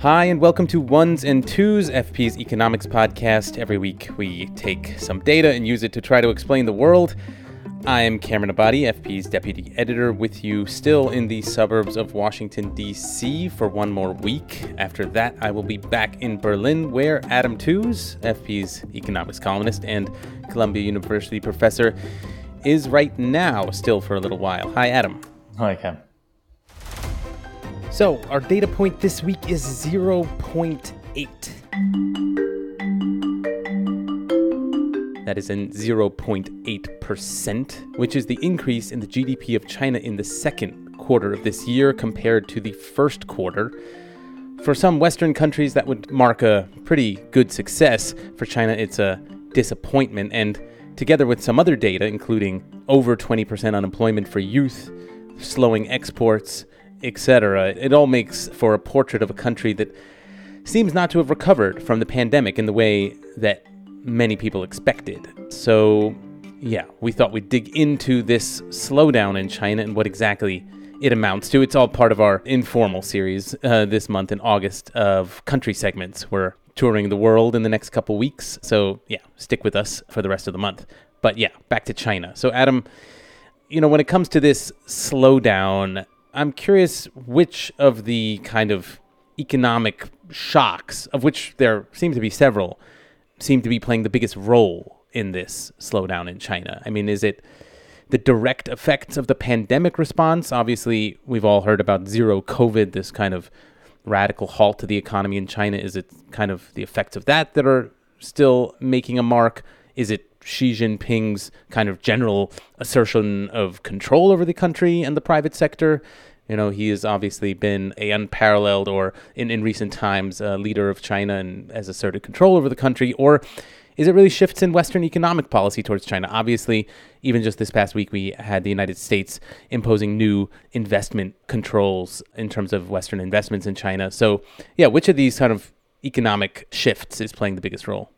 Hi, and welcome to Ones and Twos, FP's economics podcast. Every week we take some data and use it to try to explain the world. I am Cameron Abadi, FP's deputy editor, with you still in the suburbs of Washington, D.C. for one more week. After that, I will be back in Berlin, where Adam Tooze, FP's economics columnist and Columbia University professor, is right now, still for a little while. Hi, Adam. Hi, Cam. So, our data point this week is 0.8. That is in 0.8%, which is the increase in the GDP of China in the second quarter of this year compared to the first quarter. For some Western countries, that would mark a pretty good success. For China, it's a disappointment. And together with some other data, including over 20% unemployment for youth, slowing exports, etc. It all makes for a portrait of a country that seems not to have recovered from the pandemic in the way that many people expected. So, yeah, we thought we'd dig into this slowdown in China and what exactly it amounts to. It's all part of our informal series uh, this month in August of country segments. We're touring the world in the next couple weeks. So, yeah, stick with us for the rest of the month. But yeah, back to China. So, Adam, you know, when it comes to this slowdown, I'm curious which of the kind of economic shocks, of which there seem to be several, seem to be playing the biggest role in this slowdown in China. I mean, is it the direct effects of the pandemic response? Obviously, we've all heard about zero COVID, this kind of radical halt to the economy in China. Is it kind of the effects of that that are still making a mark? Is it Xi Jinping's kind of general assertion of control over the country and the private sector. You know, he has obviously been a unparalleled, or in, in recent times, a leader of China and has asserted control over the country. Or is it really shifts in Western economic policy towards China? Obviously, even just this past week, we had the United States imposing new investment controls in terms of Western investments in China. So, yeah, which of these kind of economic shifts is playing the biggest role?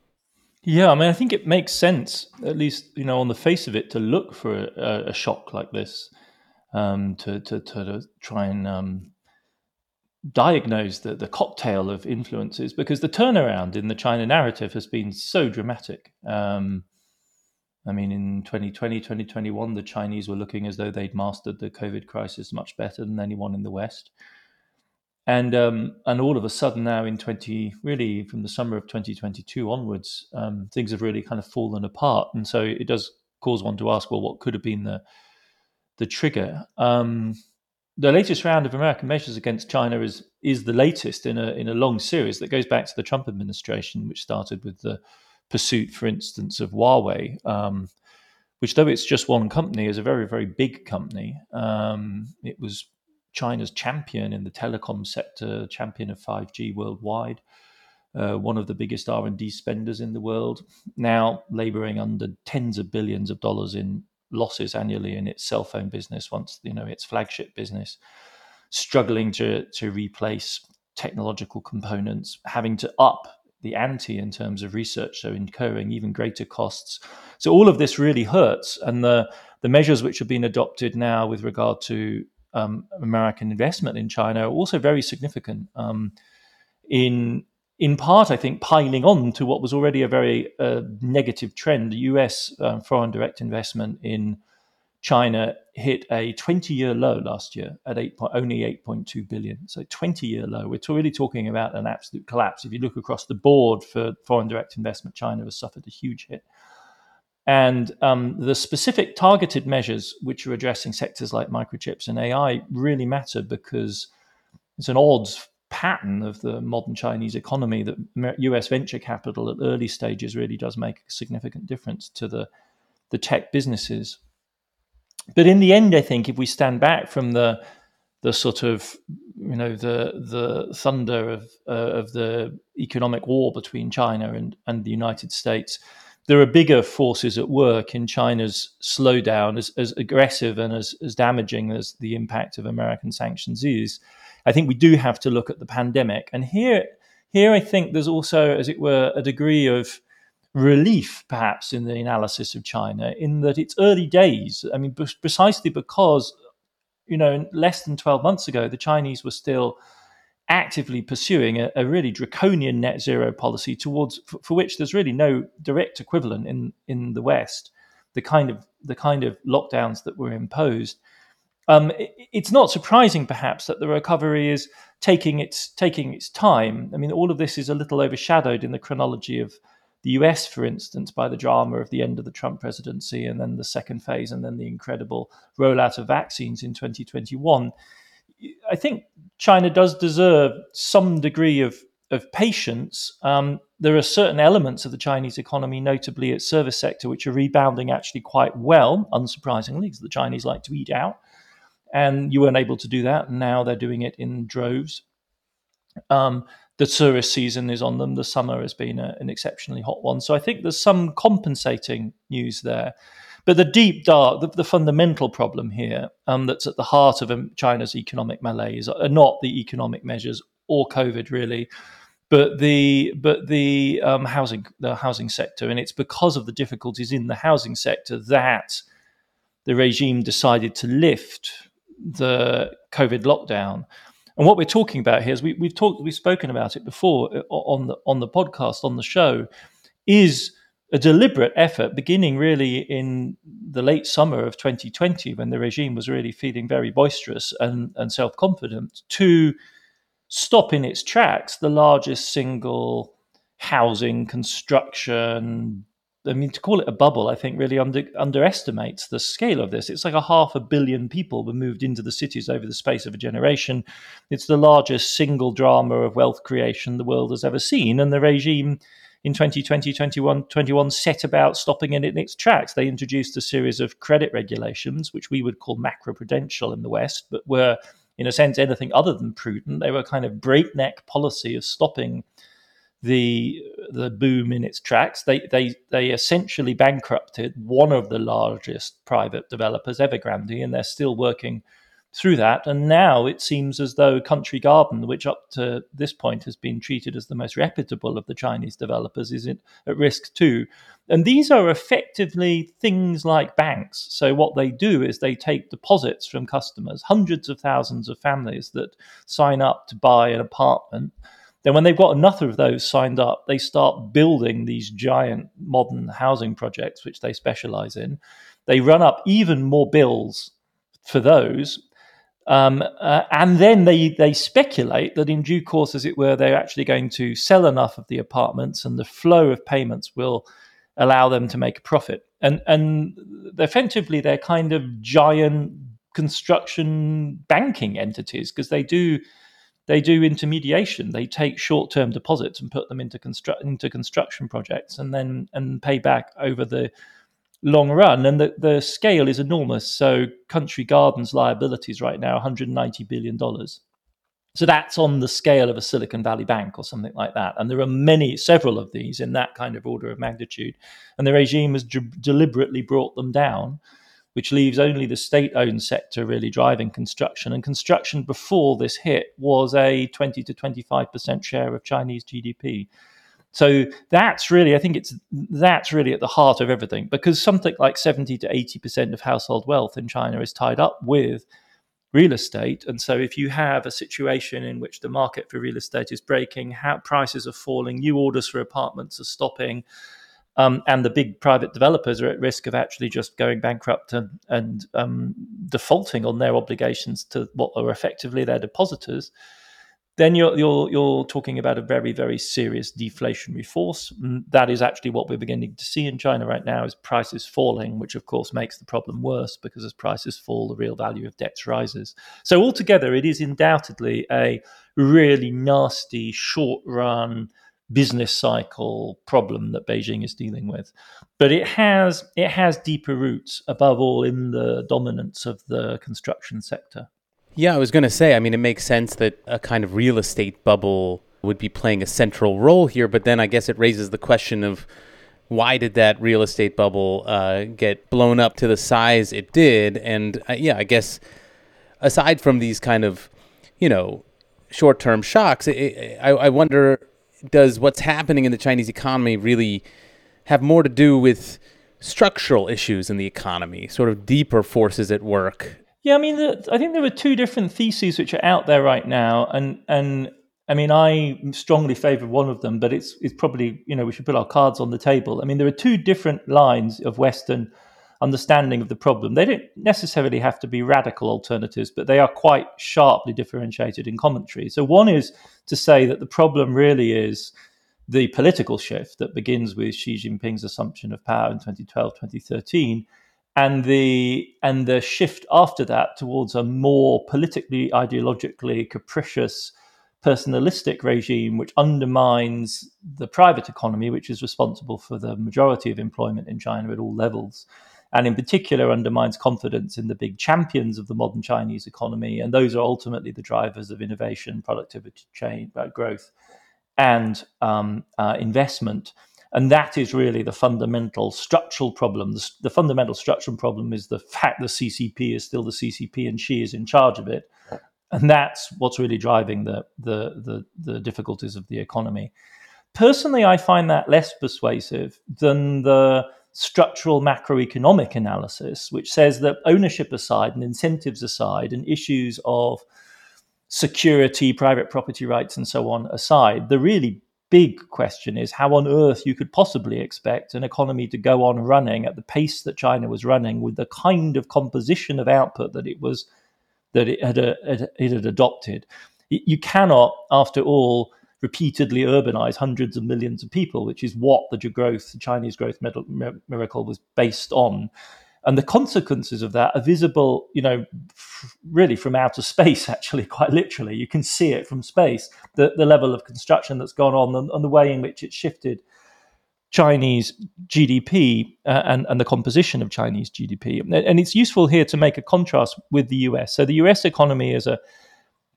Yeah, I mean, I think it makes sense, at least you know, on the face of it, to look for a, a shock like this, um, to, to, to try and um, diagnose the, the cocktail of influences, because the turnaround in the China narrative has been so dramatic. Um, I mean, in 2020, 2021, the Chinese were looking as though they'd mastered the COVID crisis much better than anyone in the West and um, and all of a sudden now in 20 really from the summer of 2022 onwards um, things have really kind of fallen apart and so it does cause one to ask well what could have been the the trigger um, the latest round of American measures against China is is the latest in a in a long series that goes back to the Trump administration, which started with the pursuit, for instance, of Huawei, um, which though it's just one company, is a very very big company. Um, it was China's champion in the telecom sector, champion of 5G worldwide, uh, one of the biggest R&D spenders in the world, now laboring under tens of billions of dollars in losses annually in its cell phone business, once you know its flagship business, struggling to to replace technological components, having to up the ante in terms of research, so incurring even greater costs. So all of this really hurts, and the the measures which have been adopted now with regard to um, American investment in China are also very significant. Um, in in part, I think piling on to what was already a very uh, negative trend. The U.S. Uh, foreign direct investment in China hit a 20-year low last year at 8. only 8.2 billion. So 20-year low. We're really talking about an absolute collapse. If you look across the board for foreign direct investment, China has suffered a huge hit. And um, the specific targeted measures which are addressing sectors like microchips and AI really matter because it's an odd pattern of the modern Chinese economy that US venture capital at early stages really does make a significant difference to the, the tech businesses. But in the end, I think if we stand back from the the sort of you know the the thunder of uh, of the economic war between China and, and the United States, there are bigger forces at work in China's slowdown, as, as aggressive and as, as damaging as the impact of American sanctions is. I think we do have to look at the pandemic. And here, here I think there's also, as it were, a degree of relief, perhaps, in the analysis of China, in that it's early days. I mean, precisely because, you know, less than 12 months ago, the Chinese were still actively pursuing a, a really draconian net zero policy towards for, for, which there's really no direct equivalent in in the West. The kind of the kind of lockdowns that were imposed. Um, it, it's not surprising, perhaps, that the recovery is taking its taking its time. I mean, all of this is a little overshadowed in the chronology of the US, for instance, by the drama of the end of the Trump presidency and then the second phase and then the incredible rollout of vaccines in 2021. I think China does deserve some degree of of patience. Um, there are certain elements of the Chinese economy, notably its service sector, which are rebounding actually quite well, unsurprisingly, because the Chinese like to eat out. And you weren't able to do that. And now they're doing it in droves. Um, the tourist season is on them. The summer has been a, an exceptionally hot one. So I think there's some compensating news there. But the deep, dark, the, the fundamental problem here um, that's at the heart of um, China's economic malaise are not the economic measures or COVID, really, but the but the um, housing the housing sector, and it's because of the difficulties in the housing sector that the regime decided to lift the COVID lockdown. And what we're talking about here is we, we've talked we've spoken about it before uh, on the on the podcast on the show is a deliberate effort beginning really in the late summer of 2020 when the regime was really feeling very boisterous and, and self confident to stop in its tracks the largest single housing construction. I mean, to call it a bubble, I think really under, underestimates the scale of this. It's like a half a billion people were moved into the cities over the space of a generation. It's the largest single drama of wealth creation the world has ever seen. And the regime in 2020, 21, 21 set about stopping it in its tracks. They introduced a series of credit regulations, which we would call macroprudential in the West, but were, in a sense, anything other than prudent. They were kind of breakneck policy of stopping the the boom in its tracks. They they they essentially bankrupted one of the largest private developers, Evergrande, and they're still working through that. And now it seems as though Country Garden, which up to this point has been treated as the most reputable of the Chinese developers, is at risk too. And these are effectively things like banks. So, what they do is they take deposits from customers, hundreds of thousands of families that sign up to buy an apartment. Then, when they've got enough of those signed up, they start building these giant modern housing projects, which they specialize in. They run up even more bills for those um, uh, and then they, they speculate that in due course, as it were, they're actually going to sell enough of the apartments and the flow of payments will allow them to make a profit. And, and effectively, they're kind of giant construction banking entities because they do they do intermediation. They take short term deposits and put them into construct into construction projects and then and pay back over the long run. And the, the scale is enormous. So Country Gardens liabilities right now, $190 billion. So that's on the scale of a Silicon Valley bank or something like that. And there are many, several of these in that kind of order of magnitude. And the regime has deliberately brought them down, which leaves only the state owned sector really driving construction. And construction before this hit was a 20 to 25% share of Chinese GDP. So that's really, I think it's that's really at the heart of everything because something like 70 to 80% of household wealth in China is tied up with real estate. And so if you have a situation in which the market for real estate is breaking, how prices are falling, new orders for apartments are stopping, um, and the big private developers are at risk of actually just going bankrupt and, and um, defaulting on their obligations to what are effectively their depositors then you're, you're, you're talking about a very, very serious deflationary force. And that is actually what we're beginning to see in China right now is prices falling, which of course makes the problem worse because as prices fall, the real value of debts rises. So altogether, it is undoubtedly a really nasty, short run business cycle problem that Beijing is dealing with. But it has it has deeper roots, above all, in the dominance of the construction sector. Yeah, I was going to say, I mean, it makes sense that a kind of real estate bubble would be playing a central role here, but then I guess it raises the question of why did that real estate bubble uh, get blown up to the size it did? And uh, yeah, I guess aside from these kind of, you know, short term shocks, it, I, I wonder does what's happening in the Chinese economy really have more to do with structural issues in the economy, sort of deeper forces at work yeah, I mean, the, I think there are two different theses which are out there right now, and and I mean, I strongly favour one of them, but it's it's probably you know we should put our cards on the table. I mean, there are two different lines of Western understanding of the problem. They don't necessarily have to be radical alternatives, but they are quite sharply differentiated in commentary. So one is to say that the problem really is the political shift that begins with Xi Jinping's assumption of power in 2012, 2013 and the and the shift after that towards a more politically ideologically capricious personalistic regime which undermines the private economy which is responsible for the majority of employment in China at all levels and in particular undermines confidence in the big champions of the modern Chinese economy and those are ultimately the drivers of innovation productivity change uh, growth and um, uh, investment and that is really the fundamental structural problem. The, the, fundamental structural problem is the fact the CCP is still the CCP and Xi is in charge of it. And that's what's really driving the, the, the, the difficulties of the economy. Personally, I find that less persuasive than the structural macroeconomic analysis, which says that ownership aside and incentives aside and issues of security, private property rights, and so on aside, the really big question is how on earth you could possibly expect an economy to go on running at the pace that China was running with the kind of composition of output that it was that it had, uh, it had adopted. You cannot, after all, repeatedly urbanize hundreds of millions of people, which is what the growth, the Chinese growth miracle was based on and the consequences of that are visible you know f- really from outer space actually quite literally you can see it from space the, the level of construction that's gone on and, and the way in which it shifted Chinese GDP uh, and, and the composition of Chinese GDP. And it's useful here to make a contrast with the US. So the US economy is a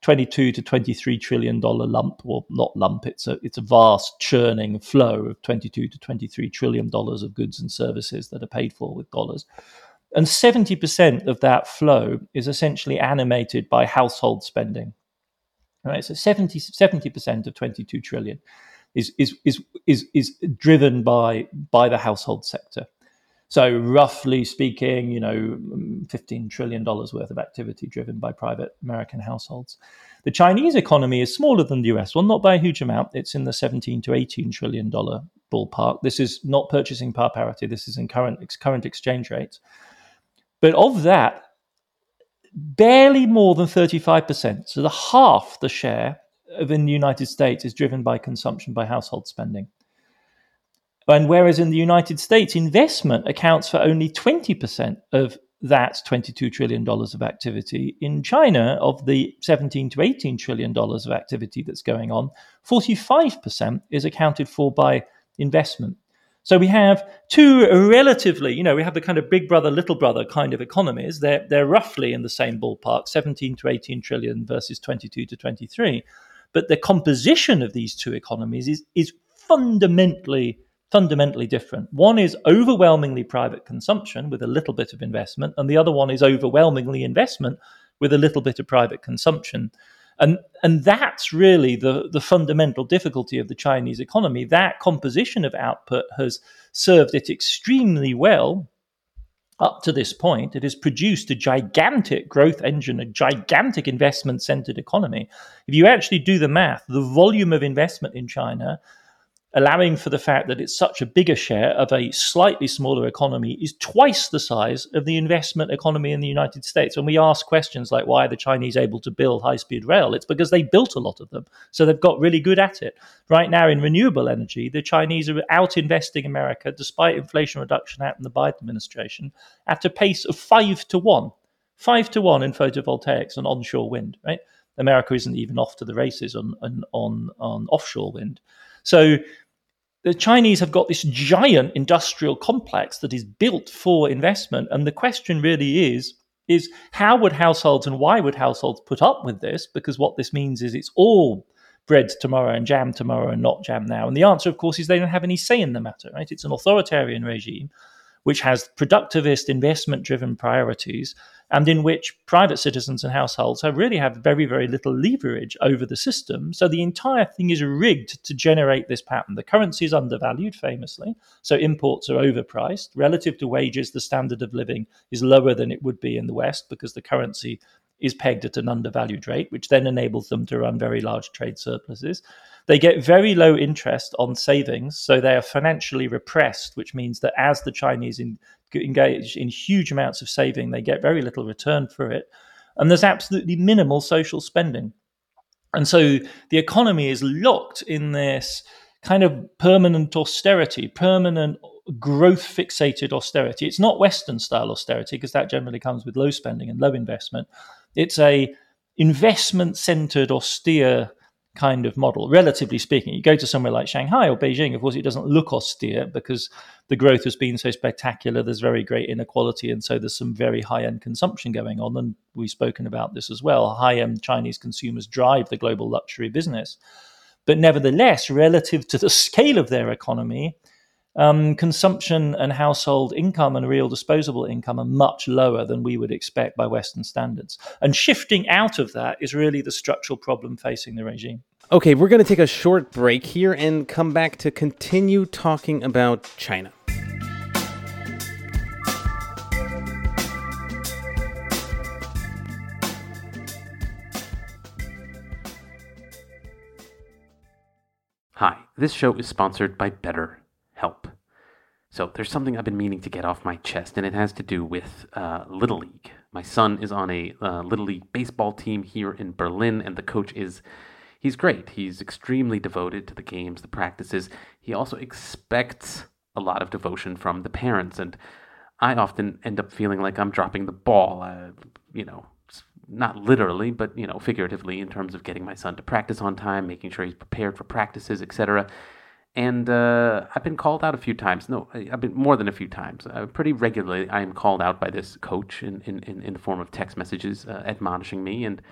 22 to 23 trillion dollar lump or not lump it's a it's a vast churning flow of 22 to 23 trillion dollars of goods and services that are paid for with dollars. And 70% of that flow is essentially animated by household spending right? So 70 70% of 22 trillion is is is is is driven by by the household sector so, roughly speaking, you know, $15 trillion worth of activity driven by private American households. The Chinese economy is smaller than the US. Well, not by a huge amount. It's in the 17 to 18 trillion dollar ballpark. This is not purchasing power parity. This is in current current exchange rates. But of that, barely more than 35%, so the half the share of in the United States is driven by consumption by household spending. And whereas in the United States, investment accounts for only 20% of that $22 trillion of activity. In China, of the 17 to 18 trillion dollars of activity that's going on, 45% is accounted for by investment. So we have two relatively, you know, we have the kind of big brother, little brother kind of economies. They're, they're roughly in the same ballpark, 17 to 18 trillion versus 22 to 23. But the composition of these two economies is, is fundamentally fundamentally different. One is overwhelmingly private consumption with a little bit of investment, and the other one is overwhelmingly investment with a little bit of private consumption. And, and that's really the, the fundamental difficulty of the Chinese economy. That composition of output has served it extremely well up to this point. It has produced a gigantic growth engine, a gigantic investment centered economy. If you actually do the math, the volume of investment in China allowing for the fact that it's such a bigger share of a slightly smaller economy is twice the size of the investment economy in the United States. When we ask questions like why are the Chinese able to build high speed rail, it's because they built a lot of them. So they've got really good at it. Right now in renewable energy, the Chinese are out investing America, despite Inflation Reduction Act and the Biden administration, at a pace of five to one. Five to one in photovoltaics and onshore wind, right? America isn't even off to the races on, on, on, on offshore wind. So the Chinese have got this giant industrial complex that is built for investment. And the question really is, is how would households and why would households put up with this? Because what this means is it's all bread tomorrow and jam tomorrow and not jam now. And the answer, of course, is they don't have any say in the matter, right? It's an authoritarian regime which has productivist investment driven priorities and in which private citizens and households have really have very, very little leverage over the system. So the entire thing is rigged to generate this pattern. The currency is undervalued famously, so imports are overpriced. Relative to wages, the standard of living is lower than it would be in the West because the currency is pegged at an undervalued rate, which then enables them to run very large trade surpluses. They get very low interest on savings, so they are financially repressed, which means that as the Chinese in, engage in huge amounts of saving, they get very little return for it. And there's absolutely minimal social spending. And so the economy is locked in this kind of permanent austerity, permanent growth fixated austerity. It's not Western style austerity because that generally comes with low spending and low investment. It's a investment centered austere kind of model, relatively speaking. You go to somewhere like Shanghai or Beijing, of course, it doesn't look austere because the growth has been so spectacular. There's very great inequality, and so there's some very high end consumption going on. And we've spoken about this as well. High end Chinese consumers drive the global luxury business. But nevertheless, relative to the scale of their economy, um, consumption and household income and real disposable income are much lower than we would expect by Western standards. And shifting out of that is really the structural problem facing the regime. Okay, we're going to take a short break here and come back to continue talking about China. Hi, this show is sponsored by Better help. So there's something I've been meaning to get off my chest, and it has to do with uh, Little League. My son is on a uh, Little League baseball team here in Berlin, and the coach is. He's great. He's extremely devoted to the games, the practices. He also expects a lot of devotion from the parents, and I often end up feeling like I'm dropping the ball. Uh, you know, not literally, but you know, figuratively, in terms of getting my son to practice on time, making sure he's prepared for practices, etc and uh, I've been called out a few times. No, I've been more than a few times. Uh, pretty regularly, I am called out by this coach in, in, in the form of text messages uh, admonishing me. And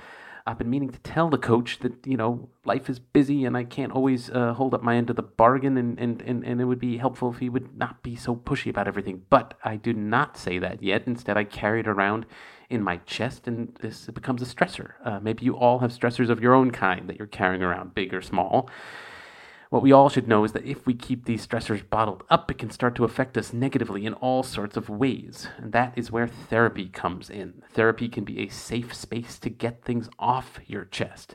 I've been meaning to tell the coach that, you know, life is busy and I can't always uh, hold up my end of the bargain. And, and, and, and it would be helpful if he would not be so pushy about everything. But I do not say that yet. Instead, I carry it around in my chest and this becomes a stressor. Uh, maybe you all have stressors of your own kind that you're carrying around, big or small. What we all should know is that if we keep these stressors bottled up, it can start to affect us negatively in all sorts of ways. And that is where therapy comes in. Therapy can be a safe space to get things off your chest.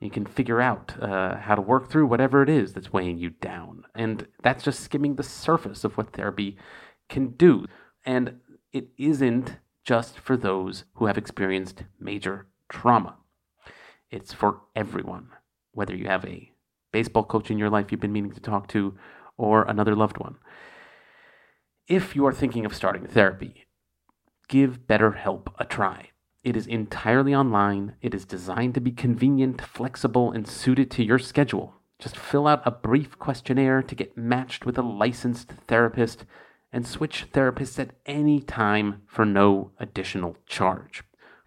You can figure out uh, how to work through whatever it is that's weighing you down. And that's just skimming the surface of what therapy can do. And it isn't just for those who have experienced major trauma, it's for everyone, whether you have a baseball coach in your life you've been meaning to talk to, or another loved one. If you are thinking of starting therapy, give BetterHelp a try. It is entirely online. It is designed to be convenient, flexible, and suited to your schedule. Just fill out a brief questionnaire to get matched with a licensed therapist and switch therapists at any time for no additional charge.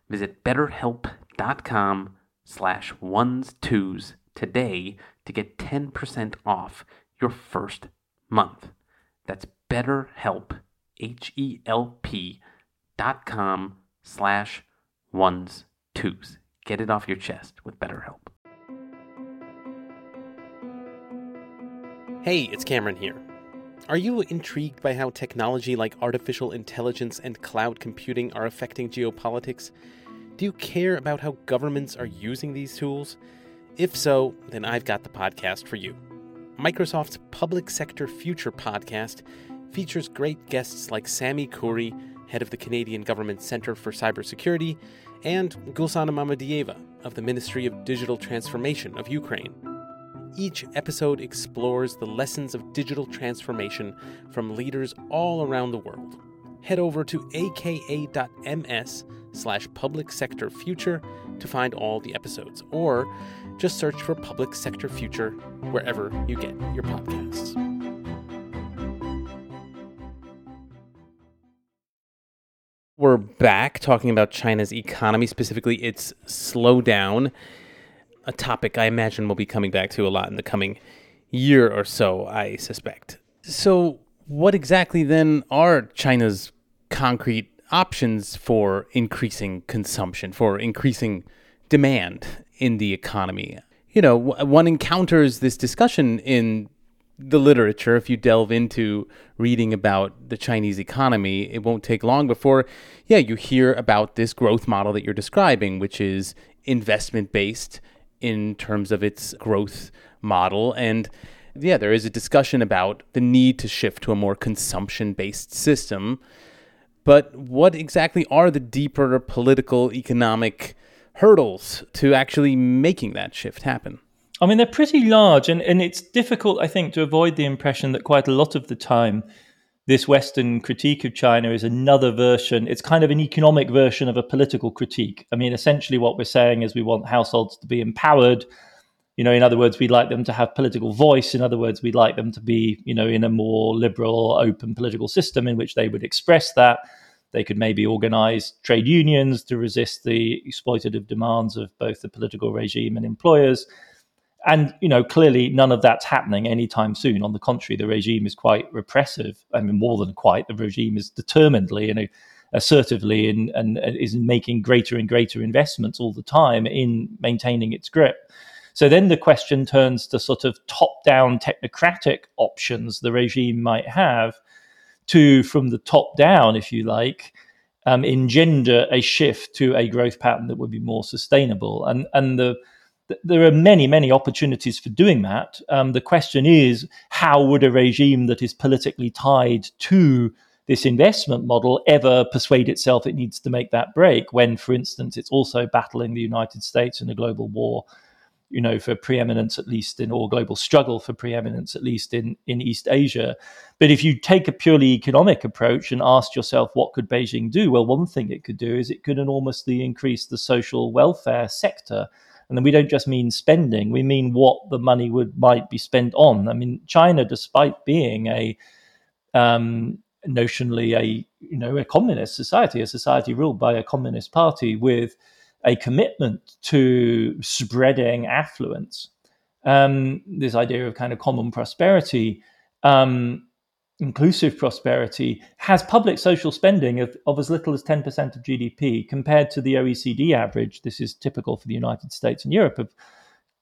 Visit betterhelp.com slash ones twos today to get 10% off your first month. That's betterhelp, H-E-L-P dot com slash ones twos. Get it off your chest with BetterHelp. Hey, it's Cameron here. Are you intrigued by how technology like artificial intelligence and cloud computing are affecting geopolitics? Do you care about how governments are using these tools? If so, then I've got the podcast for you. Microsoft's Public Sector Future podcast features great guests like Sami Khoury, head of the Canadian Government Centre for Cybersecurity, and Gulsanna Mamediieva of the Ministry of Digital Transformation of Ukraine. Each episode explores the lessons of digital transformation from leaders all around the world. Head over to aka.ms slash public sector future to find all the episodes, or just search for Public Sector Future wherever you get your podcasts. We're back talking about China's economy, specifically its slowdown, a topic I imagine we'll be coming back to a lot in the coming year or so, I suspect. So, what exactly then are China's concrete options for increasing consumption, for increasing demand in the economy? You know, one encounters this discussion in the literature. If you delve into reading about the Chinese economy, it won't take long before, yeah, you hear about this growth model that you're describing, which is investment based in terms of its growth model. And yeah, there is a discussion about the need to shift to a more consumption based system. But what exactly are the deeper political, economic hurdles to actually making that shift happen? I mean, they're pretty large, and, and it's difficult, I think, to avoid the impression that quite a lot of the time, this Western critique of China is another version. It's kind of an economic version of a political critique. I mean, essentially, what we're saying is we want households to be empowered. You know, in other words, we'd like them to have political voice. In other words, we'd like them to be, you know, in a more liberal, open political system in which they would express that. They could maybe organize trade unions to resist the exploitative demands of both the political regime and employers. And you know, clearly, none of that's happening anytime soon. On the contrary, the regime is quite repressive. I mean, more than quite. The regime is determinedly and assertively and, and is making greater and greater investments all the time in maintaining its grip. So then the question turns to sort of top-down technocratic options the regime might have to, from the top down, if you like, um, engender a shift to a growth pattern that would be more sustainable. And and the, the there are many many opportunities for doing that. Um, the question is, how would a regime that is politically tied to this investment model ever persuade itself it needs to make that break when, for instance, it's also battling the United States in a global war you know, for preeminence at least in, or global struggle for preeminence at least in, in East Asia. But if you take a purely economic approach and ask yourself, what could Beijing do? Well, one thing it could do is it could enormously increase the social welfare sector. And then we don't just mean spending; we mean what the money would might be spent on. I mean, China, despite being a um, notionally a you know a communist society, a society ruled by a communist party with a commitment to spreading affluence. Um, this idea of kind of common prosperity, um, inclusive prosperity, has public social spending of, of as little as 10% of GDP compared to the OECD average. This is typical for the United States and Europe of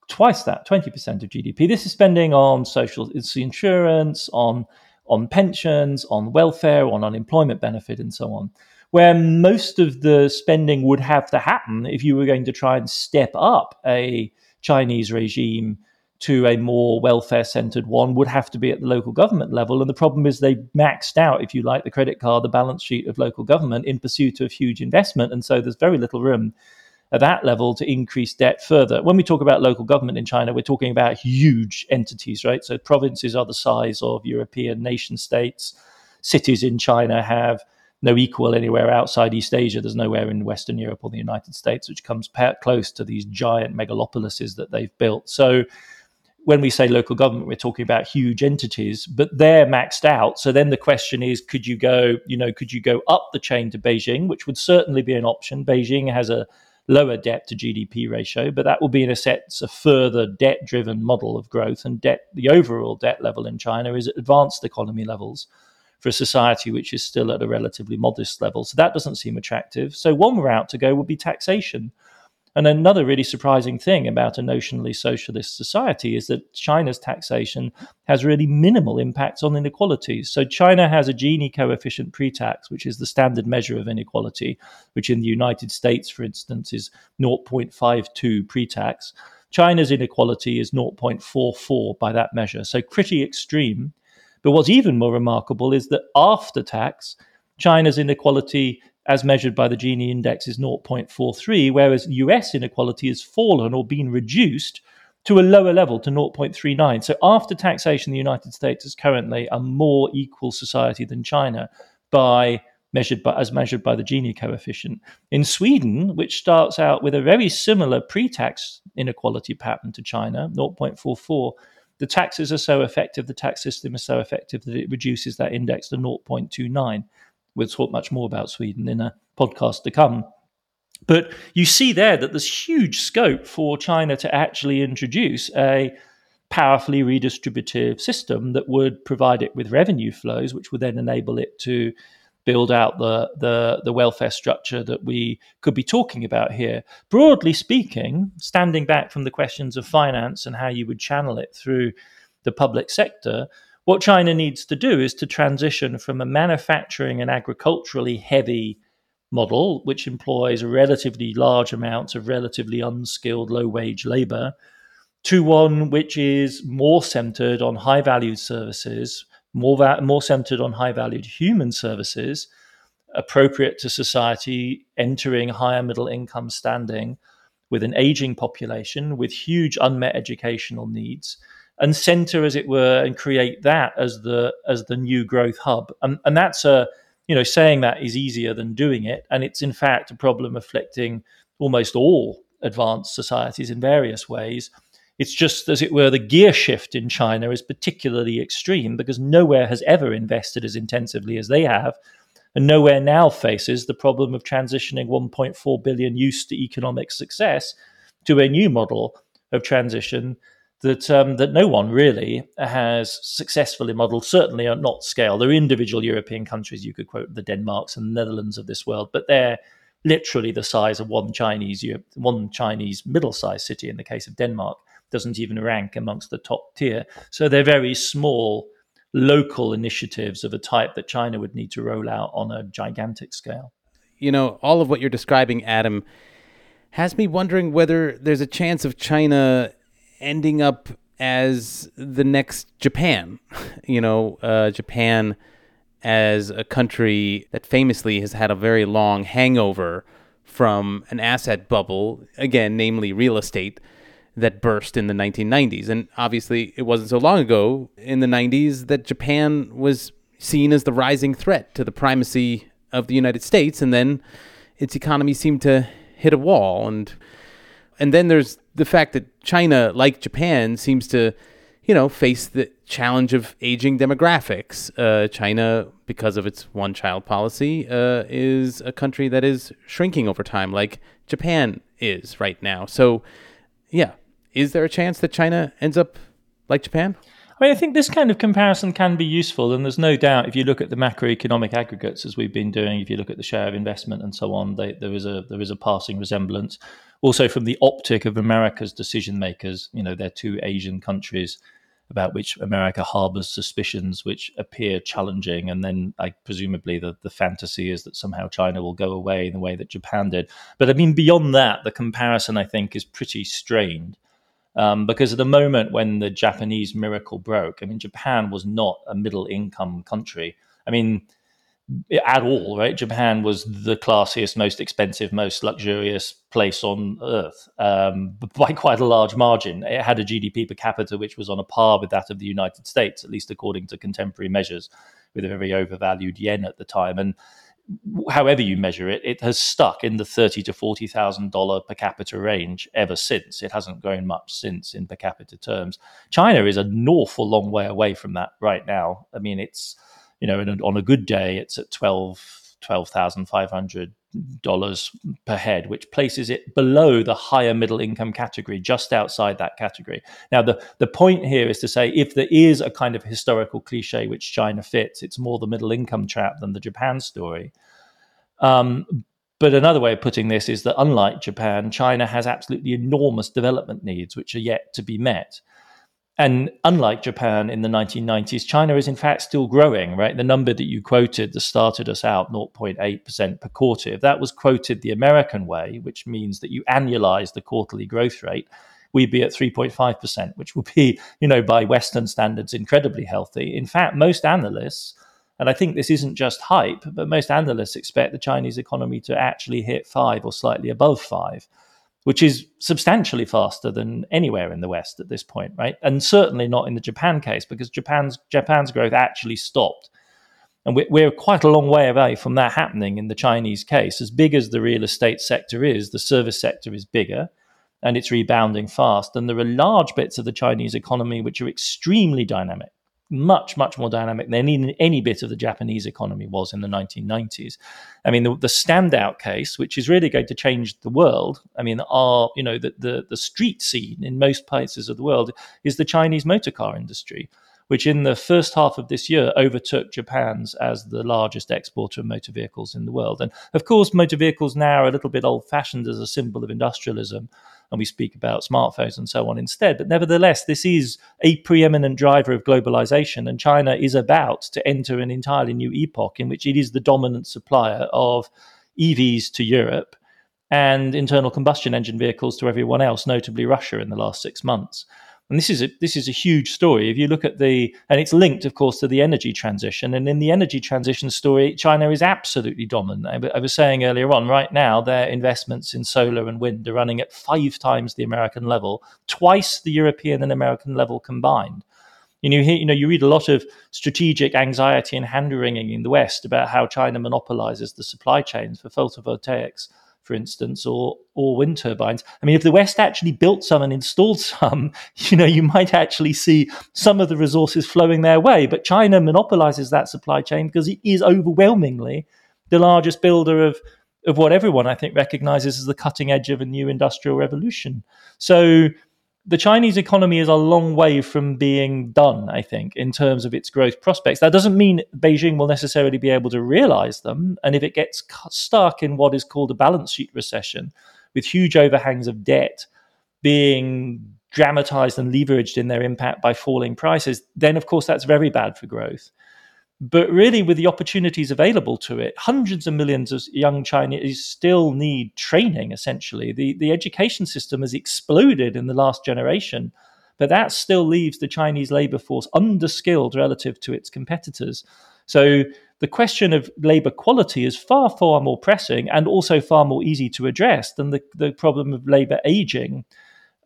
twice that, 20% of GDP. This is spending on social insurance, on on pensions, on welfare, on unemployment benefit, and so on where most of the spending would have to happen if you were going to try and step up a Chinese regime to a more welfare centered one would have to be at the local government level. And the problem is they maxed out, if you like, the credit card, the balance sheet of local government in pursuit of huge investment. And so there's very little room at that level to increase debt further. When we talk about local government in China, we're talking about huge entities, right? So provinces are the size of European nation states. Cities in China have no equal anywhere outside East Asia. There's nowhere in Western Europe or the United States which comes close to these giant megalopolises that they've built. So when we say local government, we're talking about huge entities, but they're maxed out. So then the question is, could you go, you know, could you go up the chain to Beijing, which would certainly be an option. Beijing has a lower debt to GDP ratio, but that will be in a sense a further debt driven model of growth and debt. The overall debt level in China is at advanced economy levels for a society which is still at a relatively modest level. So that doesn't seem attractive. So one route to go would be taxation. And another really surprising thing about a notionally socialist society is that China's taxation has really minimal impacts on inequalities. So China has a Gini coefficient pre-tax, which is the standard measure of inequality, which in the United States, for instance, is 0.52 pre-tax. China's inequality is 0.44 by that measure, so pretty extreme. But what's even more remarkable is that after tax, China's inequality as measured by the Gini index is 0.43, whereas US inequality has fallen or been reduced to a lower level to 0.39. So after taxation, the United States is currently a more equal society than China by measured by, as measured by the Gini coefficient. In Sweden, which starts out with a very similar pre-tax inequality pattern to China, 0.44, the taxes are so effective, the tax system is so effective that it reduces that index to 0.29. We'll talk much more about Sweden in a podcast to come. But you see there that there's huge scope for China to actually introduce a powerfully redistributive system that would provide it with revenue flows, which would then enable it to build out the, the, the welfare structure that we could be talking about here. Broadly speaking, standing back from the questions of finance and how you would channel it through the public sector, what China needs to do is to transition from a manufacturing and agriculturally heavy model, which employs relatively large amounts of relatively unskilled, low wage labor, to one which is more centered on high value services, more, va- more centered on high valued human services, appropriate to society entering higher middle income standing with an aging population, with huge unmet educational needs. And center, as it were, and create that as the as the new growth hub, and, and that's a you know, saying that is easier than doing it. And it's in fact a problem afflicting almost all advanced societies in various ways. It's just, as it were, the gear shift in China is particularly extreme because nowhere has ever invested as intensively as they have. And nowhere now faces the problem of transitioning 1.4 billion used to economic success to a new model of transition that um, that no one really has successfully modelled. Certainly not scale. There are individual European countries you could quote the Denmarks and the Netherlands of this world, but they're literally the size of one Chinese one Chinese middle-sized city. In the case of Denmark, doesn't even rank amongst the top tier. So they're very small local initiatives of a type that China would need to roll out on a gigantic scale. You know, all of what you're describing, Adam, has me wondering whether there's a chance of China ending up as the next Japan. You know, uh, Japan as a country that famously has had a very long hangover from an asset bubble, again, namely real estate, that burst in the 1990s. And obviously, it wasn't so long ago in the 90s that Japan was seen as the rising threat to the primacy of the United States. And then its economy seemed to hit a wall. And and then there's the fact that China, like Japan, seems to, you know, face the challenge of aging demographics. Uh, China, because of its one child policy, uh, is a country that is shrinking over time, like Japan is right now. So, yeah, is there a chance that China ends up like Japan? I mean, I think this kind of comparison can be useful, and there's no doubt if you look at the macroeconomic aggregates as we've been doing, if you look at the share of investment and so on, they, there is a there is a passing resemblance also from the optic of America's decision makers. You know, they're two Asian countries about which America harbors suspicions which appear challenging. And then, I presumably, the, the fantasy is that somehow China will go away in the way that Japan did. But I mean, beyond that, the comparison, I think, is pretty strained. Um, because at the moment when the Japanese miracle broke, I mean, Japan was not a middle income country. I mean, at all, right? Japan was the classiest, most expensive, most luxurious place on earth um, by quite a large margin. It had a GDP per capita which was on a par with that of the United States, at least according to contemporary measures, with a very overvalued yen at the time. And however you measure it, it has stuck in the thirty to forty thousand dollar per capita range ever since. It hasn't grown much since in per capita terms. China is an awful long way away from that right now. I mean, it's you know, on a good day, it's at twelve twelve thousand five hundred dollars per head, which places it below the higher middle income category, just outside that category. Now, the the point here is to say if there is a kind of historical cliche which China fits, it's more the middle income trap than the Japan story. Um, but another way of putting this is that unlike Japan, China has absolutely enormous development needs which are yet to be met. And unlike Japan in the 1990s, China is in fact still growing, right? The number that you quoted that started us out, 0.8% per quarter, if that was quoted the American way, which means that you annualize the quarterly growth rate, we'd be at 3.5%, which would be, you know, by Western standards, incredibly healthy. In fact, most analysts, and I think this isn't just hype, but most analysts expect the Chinese economy to actually hit five or slightly above five, which is substantially faster than anywhere in the West at this point, right? And certainly not in the Japan case, because Japan's Japan's growth actually stopped. And we're quite a long way away from that happening in the Chinese case. As big as the real estate sector is, the service sector is bigger and it's rebounding fast. And there are large bits of the Chinese economy which are extremely dynamic, much, much more dynamic than any, any bit of the Japanese economy was in the 1990s. I mean, the, the, standout case, which is really going to change the world, I mean, our, you know, the, the, the street scene in most places of the world is the Chinese motor car industry which in the first half of this year overtook Japan's as the largest exporter of motor vehicles in the world. And of course, motor vehicles now are a little bit old fashioned as a symbol of industrialism and we speak about smartphones and so on instead. But nevertheless, this is a preeminent driver of globalization, and China is about to enter an entirely new epoch in which it is the dominant supplier of EVs to Europe and internal combustion engine vehicles to everyone else, notably Russia, in the last six months. And this is a, this is a huge story. If you look at the, and it's linked, of course, to the energy transition. And in the energy transition story, China is absolutely dominant. I, I was saying earlier on, right now, their investments in solar and wind are running at five times the American level, twice the European and American level combined. Know, you, hear, you know, you read a lot of strategic anxiety and hand wringing in the West about how China monopolizes the supply chains for photovoltaics for instance, or or wind turbines. I mean, if the West actually built some and installed some, you know, you might actually see some of the resources flowing their way. But China monopolizes that supply chain because it is overwhelmingly the largest builder of of what everyone I think recognizes as the cutting edge of a new industrial revolution. So the Chinese economy is a long way from being done, I think, in terms of its growth prospects. That doesn't mean Beijing will necessarily be able to realize them. And if it gets stuck in what is called a balance sheet recession, with huge overhangs of debt being dramatized and leveraged in their impact by falling prices, then of course that's very bad for growth. But really, with the opportunities available to it, hundreds of millions of young Chinese still need training, essentially. The, the education system has exploded in the last generation, but that still leaves the Chinese labor force underskilled relative to its competitors. So the question of labor quality is far, far more pressing and also far more easy to address than the, the problem of labor aging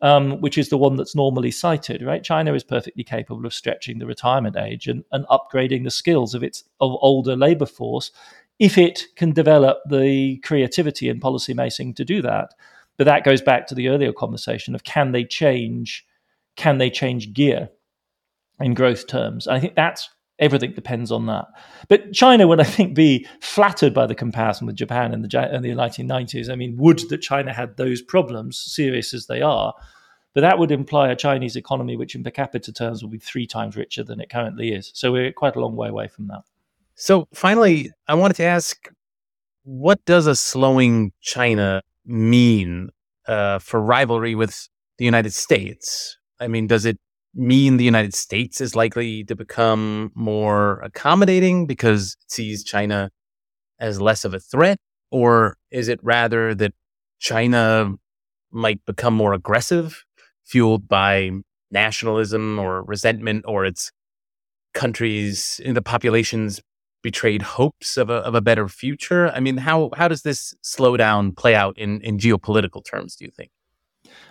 um, which is the one that's normally cited, right? China is perfectly capable of stretching the retirement age and, and upgrading the skills of its of older labor force if it can develop the creativity and policy making to do that. But that goes back to the earlier conversation of can they change, can they change gear in growth terms? I think that's everything depends on that. But China would, I think, be flattered by the comparison with Japan in the, in the 1990s. I mean, would that China had those problems, serious as they are, but that would imply a Chinese economy which, in per capita terms, will be three times richer than it currently is. So we're quite a long way away from that. So finally, I wanted to ask, what does a slowing China mean uh, for rivalry with the United States? I mean, does it mean the United States is likely to become more accommodating because it sees China as less of a threat? Or is it rather that China might become more aggressive, fueled by nationalism or resentment, or its countries, in the populations betrayed hopes of a, of a better future? I mean, how, how does this slowdown play out in, in geopolitical terms, do you think?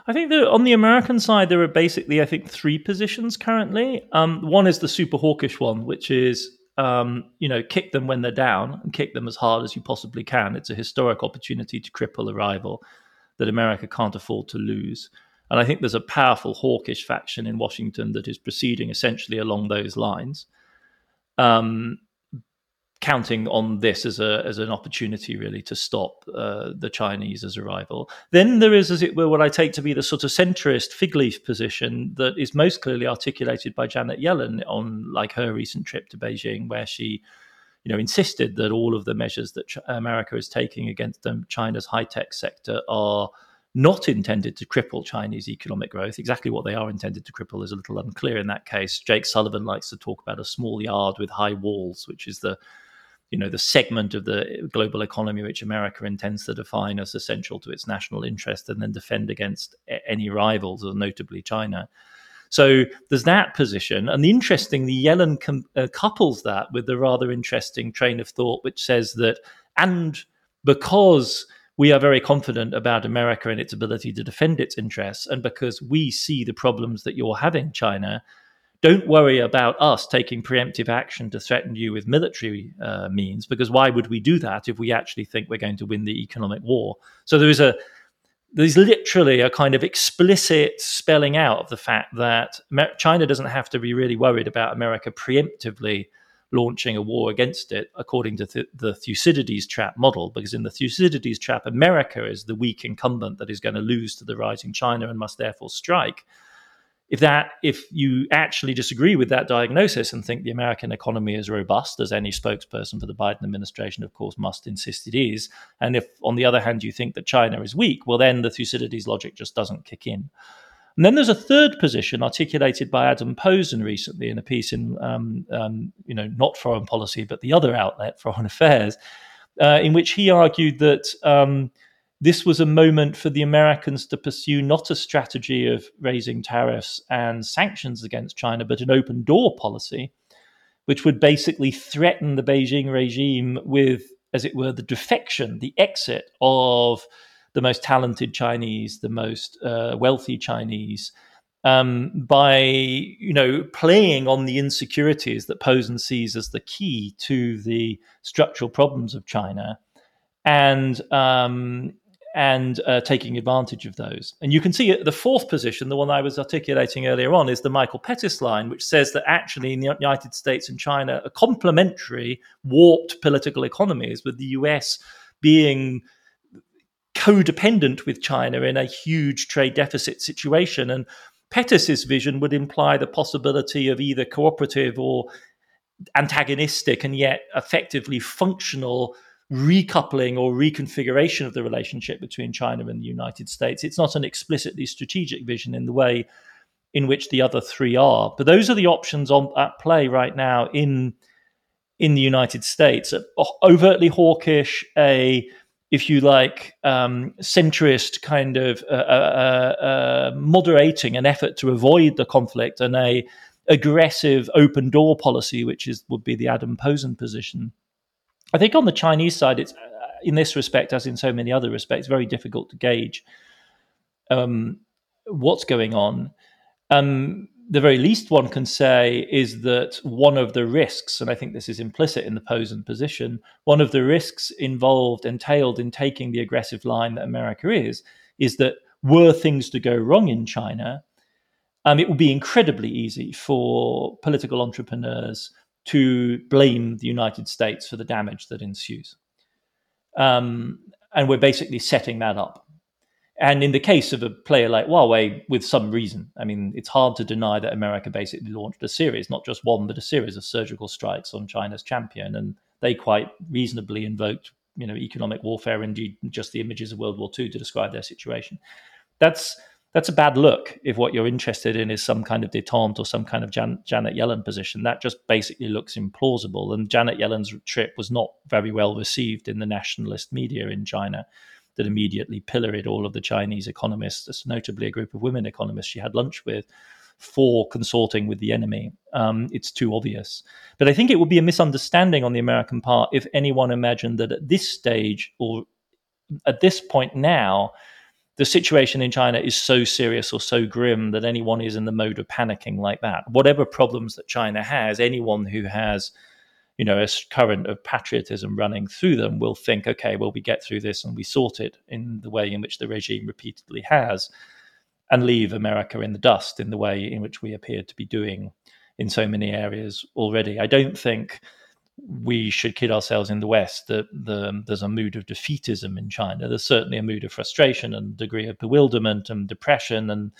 I think that on the American side, there are basically, I think, three positions currently. Um, one is the super hawkish one, which is, um, you know, kick them when they're down and kick them as hard as you possibly can. It's a historic opportunity to cripple a rival that America can't afford to lose. And I think there's a powerful hawkish faction in Washington that is proceeding essentially along those lines. Um, counting on this as a as an opportunity really to stop uh, the Chinese as a rival. Then there is, as it were, what I take to be the sort of centrist fig leaf position that is most clearly articulated by Janet Yellen on like her recent trip to Beijing, where she, you know, insisted that all of the measures that Ch- America is taking against um, China's high tech sector are not intended to cripple Chinese economic growth. Exactly what they are intended to cripple is a little unclear in that case. Jake Sullivan likes to talk about a small yard with high walls, which is the you know the segment of the global economy which America intends to define as essential to its national interest and then defend against any rivals, or notably China. So there's that position, and the interestingly, Yellen com- uh, couples that with the rather interesting train of thought which says that, and because we are very confident about America and its ability to defend its interests, and because we see the problems that you're having, China, don't worry about us taking preemptive action to threaten you with military uh, means, because why would we do that if we actually think we're going to win the economic war? So there is a there's literally a kind of explicit spelling out of the fact that China doesn't have to be really worried about America preemptively launching a war against it, according to th- the Thucydides trap model, because in the Thucydides trap, America is the weak incumbent that is going to lose to the rising China and must therefore strike if that if you actually disagree with that diagnosis and think the American economy is robust, as any spokesperson for the Biden administration, of course, must insist it is, and if on the other hand you think that China is weak, well then the Thucydides logic just doesn't kick in. And then there's a third position articulated by Adam Posen recently in a piece in, um, um, you know, not foreign policy, but the other outlet, Foreign Affairs, uh, in which he argued that um, this was a moment for the Americans to pursue not a strategy of raising tariffs and sanctions against China, but an open door policy, which would basically threaten the Beijing regime with, as it were, the defection, the exit of the most talented Chinese, the most uh, wealthy Chinese, um, by you know playing on the insecurities that Posen sees as the key to the structural problems of China, and um, and uh, taking advantage of those. And you can see the fourth position, the one I was articulating earlier on, is the Michael Pettis line, which says that actually in the United States and China are complementary, warped political economies, with the US being codependent with China in a huge trade deficit situation. And Pettis's vision would imply the possibility of either cooperative or antagonistic and yet effectively functional recoupling or reconfiguration of the relationship between China and the United States. It's not an explicitly strategic vision in the way in which the other three are. But those are the options on, at play right now in in the United States. Overtly hawkish, a if you like, um, centrist kind of uh, uh, uh, uh, moderating an effort to avoid the conflict, and a aggressive open door policy, which is would be the Adam Posen position. I think on the Chinese side, it's uh, in this respect, as in so many other respects, very difficult to gauge um, what's going on. Um, the very least one can say is that one of the risks, and I think this is implicit in the Posen position, one of the risks involved, entailed in taking the aggressive line that America is, is that were things to go wrong in China, um, it would be incredibly easy for political entrepreneurs to blame the United States for the damage that ensues. Um, and we're basically setting that up. And in the case of a player like Huawei, with some reason, I mean, it's hard to deny that America basically launched a series, not just one, but a series of surgical strikes on China's champion. And they quite reasonably invoked, you know, economic warfare, indeed, just the images of World War II to describe their situation. That's that's a bad look if what you're interested in is some kind of detente or some kind of Jan- Janet Yellen position. That just basically looks implausible. And Janet Yellen's trip was not very well received in the nationalist media in China that immediately pilloried all of the Chinese economists, notably a group of women economists she had lunch with, for consorting with the enemy. Um, it's too obvious. But I think it would be a misunderstanding on the American part if anyone imagined that at this stage or at this point now, the situation in China is so serious or so grim that anyone is in the mode of panicking like that. Whatever problems that China has, anyone who has, you know, a current of patriotism running through them will think, okay, well, we get through this and we sort it in the way in which the regime repeatedly has, and leave America in the dust in the way in which we appear to be doing in so many areas already. I don't think we should kid ourselves in the West that the, there's a mood of defeatism in China. There's certainly a mood of frustration and degree of bewilderment and depression and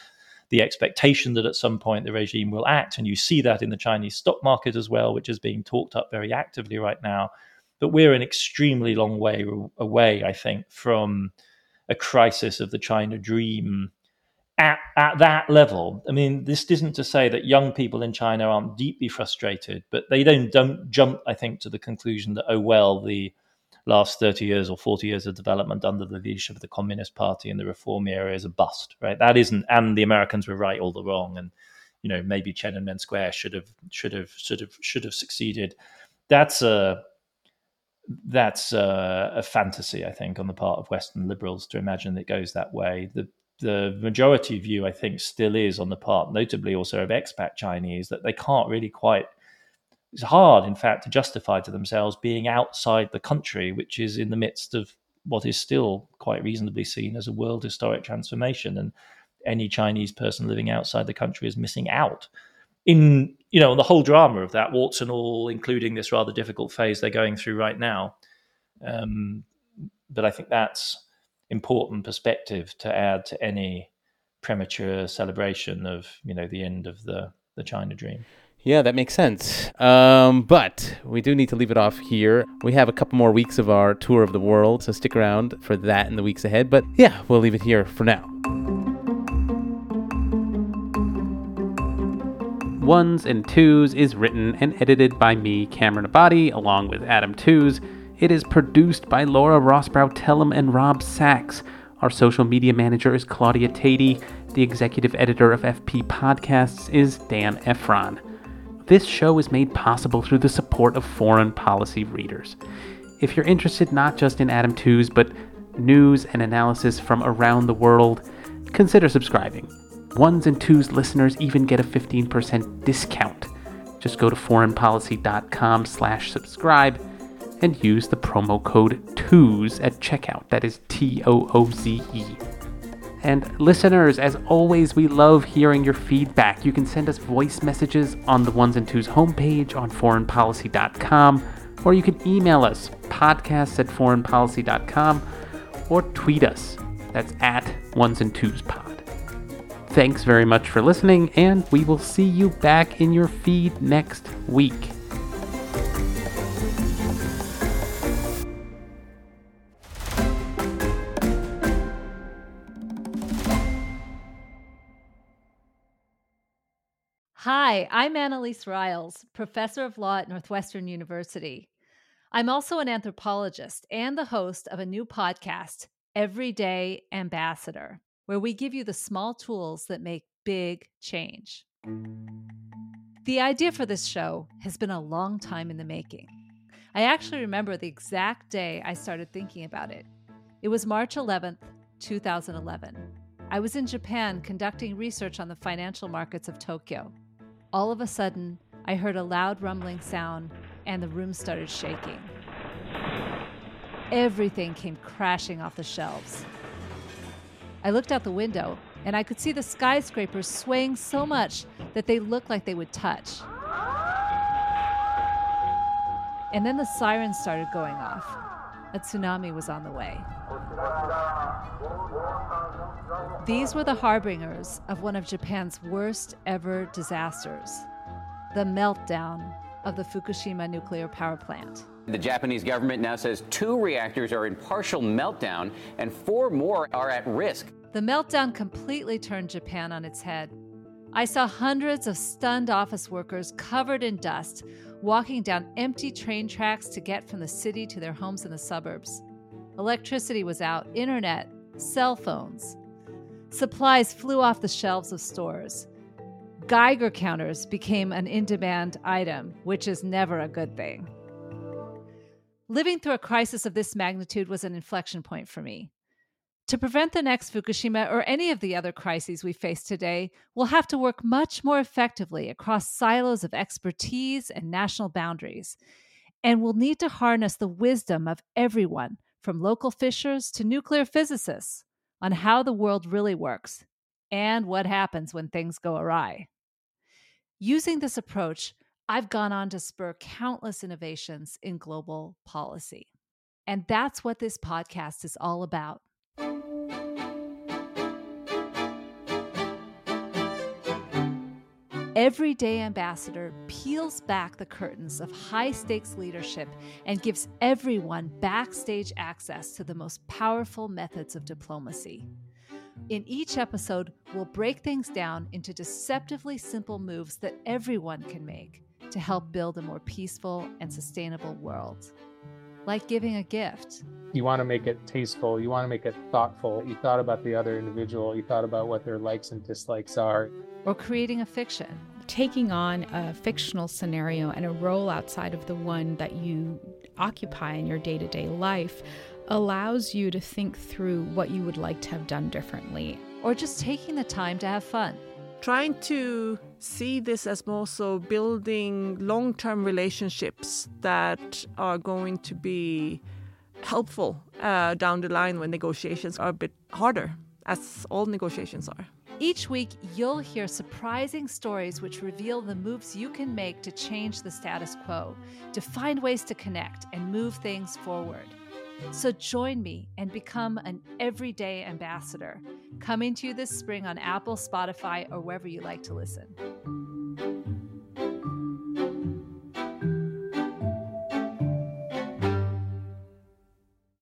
the expectation that at some point the regime will act. And you see that in the Chinese stock market as well, which is being talked up very actively right now. But we're an extremely long way away, I think, from a crisis of the China dream at, at that level, I mean, this isn't to say that young people in China aren't deeply frustrated, but they don't don't jump, I think, to the conclusion that oh well, the last 30 years or 40 years of development under the leadership of the Communist Party and the reform era is a bust, right? That isn't, and the Americans were right all the wrong, and you know maybe Tiananmen Square should have should have should have should have succeeded. That's a that's a, a fantasy, I think, on the part of Western liberals to imagine it goes that way. The the majority view, I think, still is on the part, notably also of expat Chinese, that they can't really quite. It's hard, in fact, to justify to themselves being outside the country, which is in the midst of what is still quite reasonably seen as a world historic transformation. And any Chinese person living outside the country is missing out in you know the whole drama of that, warts and all, including this rather difficult phase they're going through right now. Um, but I think that's important perspective to add to any premature celebration of you know the end of the the China dream. Yeah, that makes sense. Um, but we do need to leave it off here. We have a couple more weeks of our tour of the world, so stick around for that in the weeks ahead. But yeah, we'll leave it here for now. Ones and Twos is written and edited by me, Cameron Abadi, along with Adam Tooze. It is produced by Laura Rosbrow Tellem and Rob Sachs. Our social media manager is Claudia Tatey. The executive editor of FP Podcasts is Dan Ephron. This show is made possible through the support of foreign policy readers. If you're interested not just in Adam Tooze, but news and analysis from around the world, consider subscribing. Ones and twos listeners even get a 15% discount. Just go to foreignpolicy.com slash subscribe and use the promo code TOOZE at checkout. That is T O O Z E. And listeners, as always, we love hearing your feedback. You can send us voice messages on the Ones and Twos homepage on foreignpolicy.com, or you can email us podcasts at foreignpolicy.com or tweet us. That's at Ones and Twos Pod. Thanks very much for listening, and we will see you back in your feed next week. Hi, I'm Annelise Riles, professor of law at Northwestern University. I'm also an anthropologist and the host of a new podcast, Everyday Ambassador, where we give you the small tools that make big change. The idea for this show has been a long time in the making. I actually remember the exact day I started thinking about it. It was March 11th, 2011. I was in Japan conducting research on the financial markets of Tokyo. All of a sudden, I heard a loud rumbling sound and the room started shaking. Everything came crashing off the shelves. I looked out the window and I could see the skyscrapers swaying so much that they looked like they would touch. And then the sirens started going off. A tsunami was on the way. These were the harbingers of one of Japan's worst ever disasters the meltdown of the Fukushima nuclear power plant. The Japanese government now says two reactors are in partial meltdown and four more are at risk. The meltdown completely turned Japan on its head. I saw hundreds of stunned office workers covered in dust walking down empty train tracks to get from the city to their homes in the suburbs. Electricity was out, internet, cell phones. Supplies flew off the shelves of stores. Geiger counters became an in demand item, which is never a good thing. Living through a crisis of this magnitude was an inflection point for me. To prevent the next Fukushima or any of the other crises we face today, we'll have to work much more effectively across silos of expertise and national boundaries. And we'll need to harness the wisdom of everyone, from local fishers to nuclear physicists on how the world really works and what happens when things go awry. Using this approach, I've gone on to spur countless innovations in global policy. And that's what this podcast is all about. Everyday Ambassador peels back the curtains of high stakes leadership and gives everyone backstage access to the most powerful methods of diplomacy. In each episode, we'll break things down into deceptively simple moves that everyone can make to help build a more peaceful and sustainable world. Like giving a gift. You want to make it tasteful, you want to make it thoughtful. You thought about the other individual, you thought about what their likes and dislikes are. Or creating a fiction. Taking on a fictional scenario and a role outside of the one that you occupy in your day to day life allows you to think through what you would like to have done differently. Or just taking the time to have fun. Trying to see this as more so building long term relationships that are going to be helpful uh, down the line when negotiations are a bit harder, as all negotiations are. Each week, you'll hear surprising stories which reveal the moves you can make to change the status quo, to find ways to connect and move things forward. So join me and become an everyday ambassador, coming to you this spring on Apple, Spotify, or wherever you like to listen.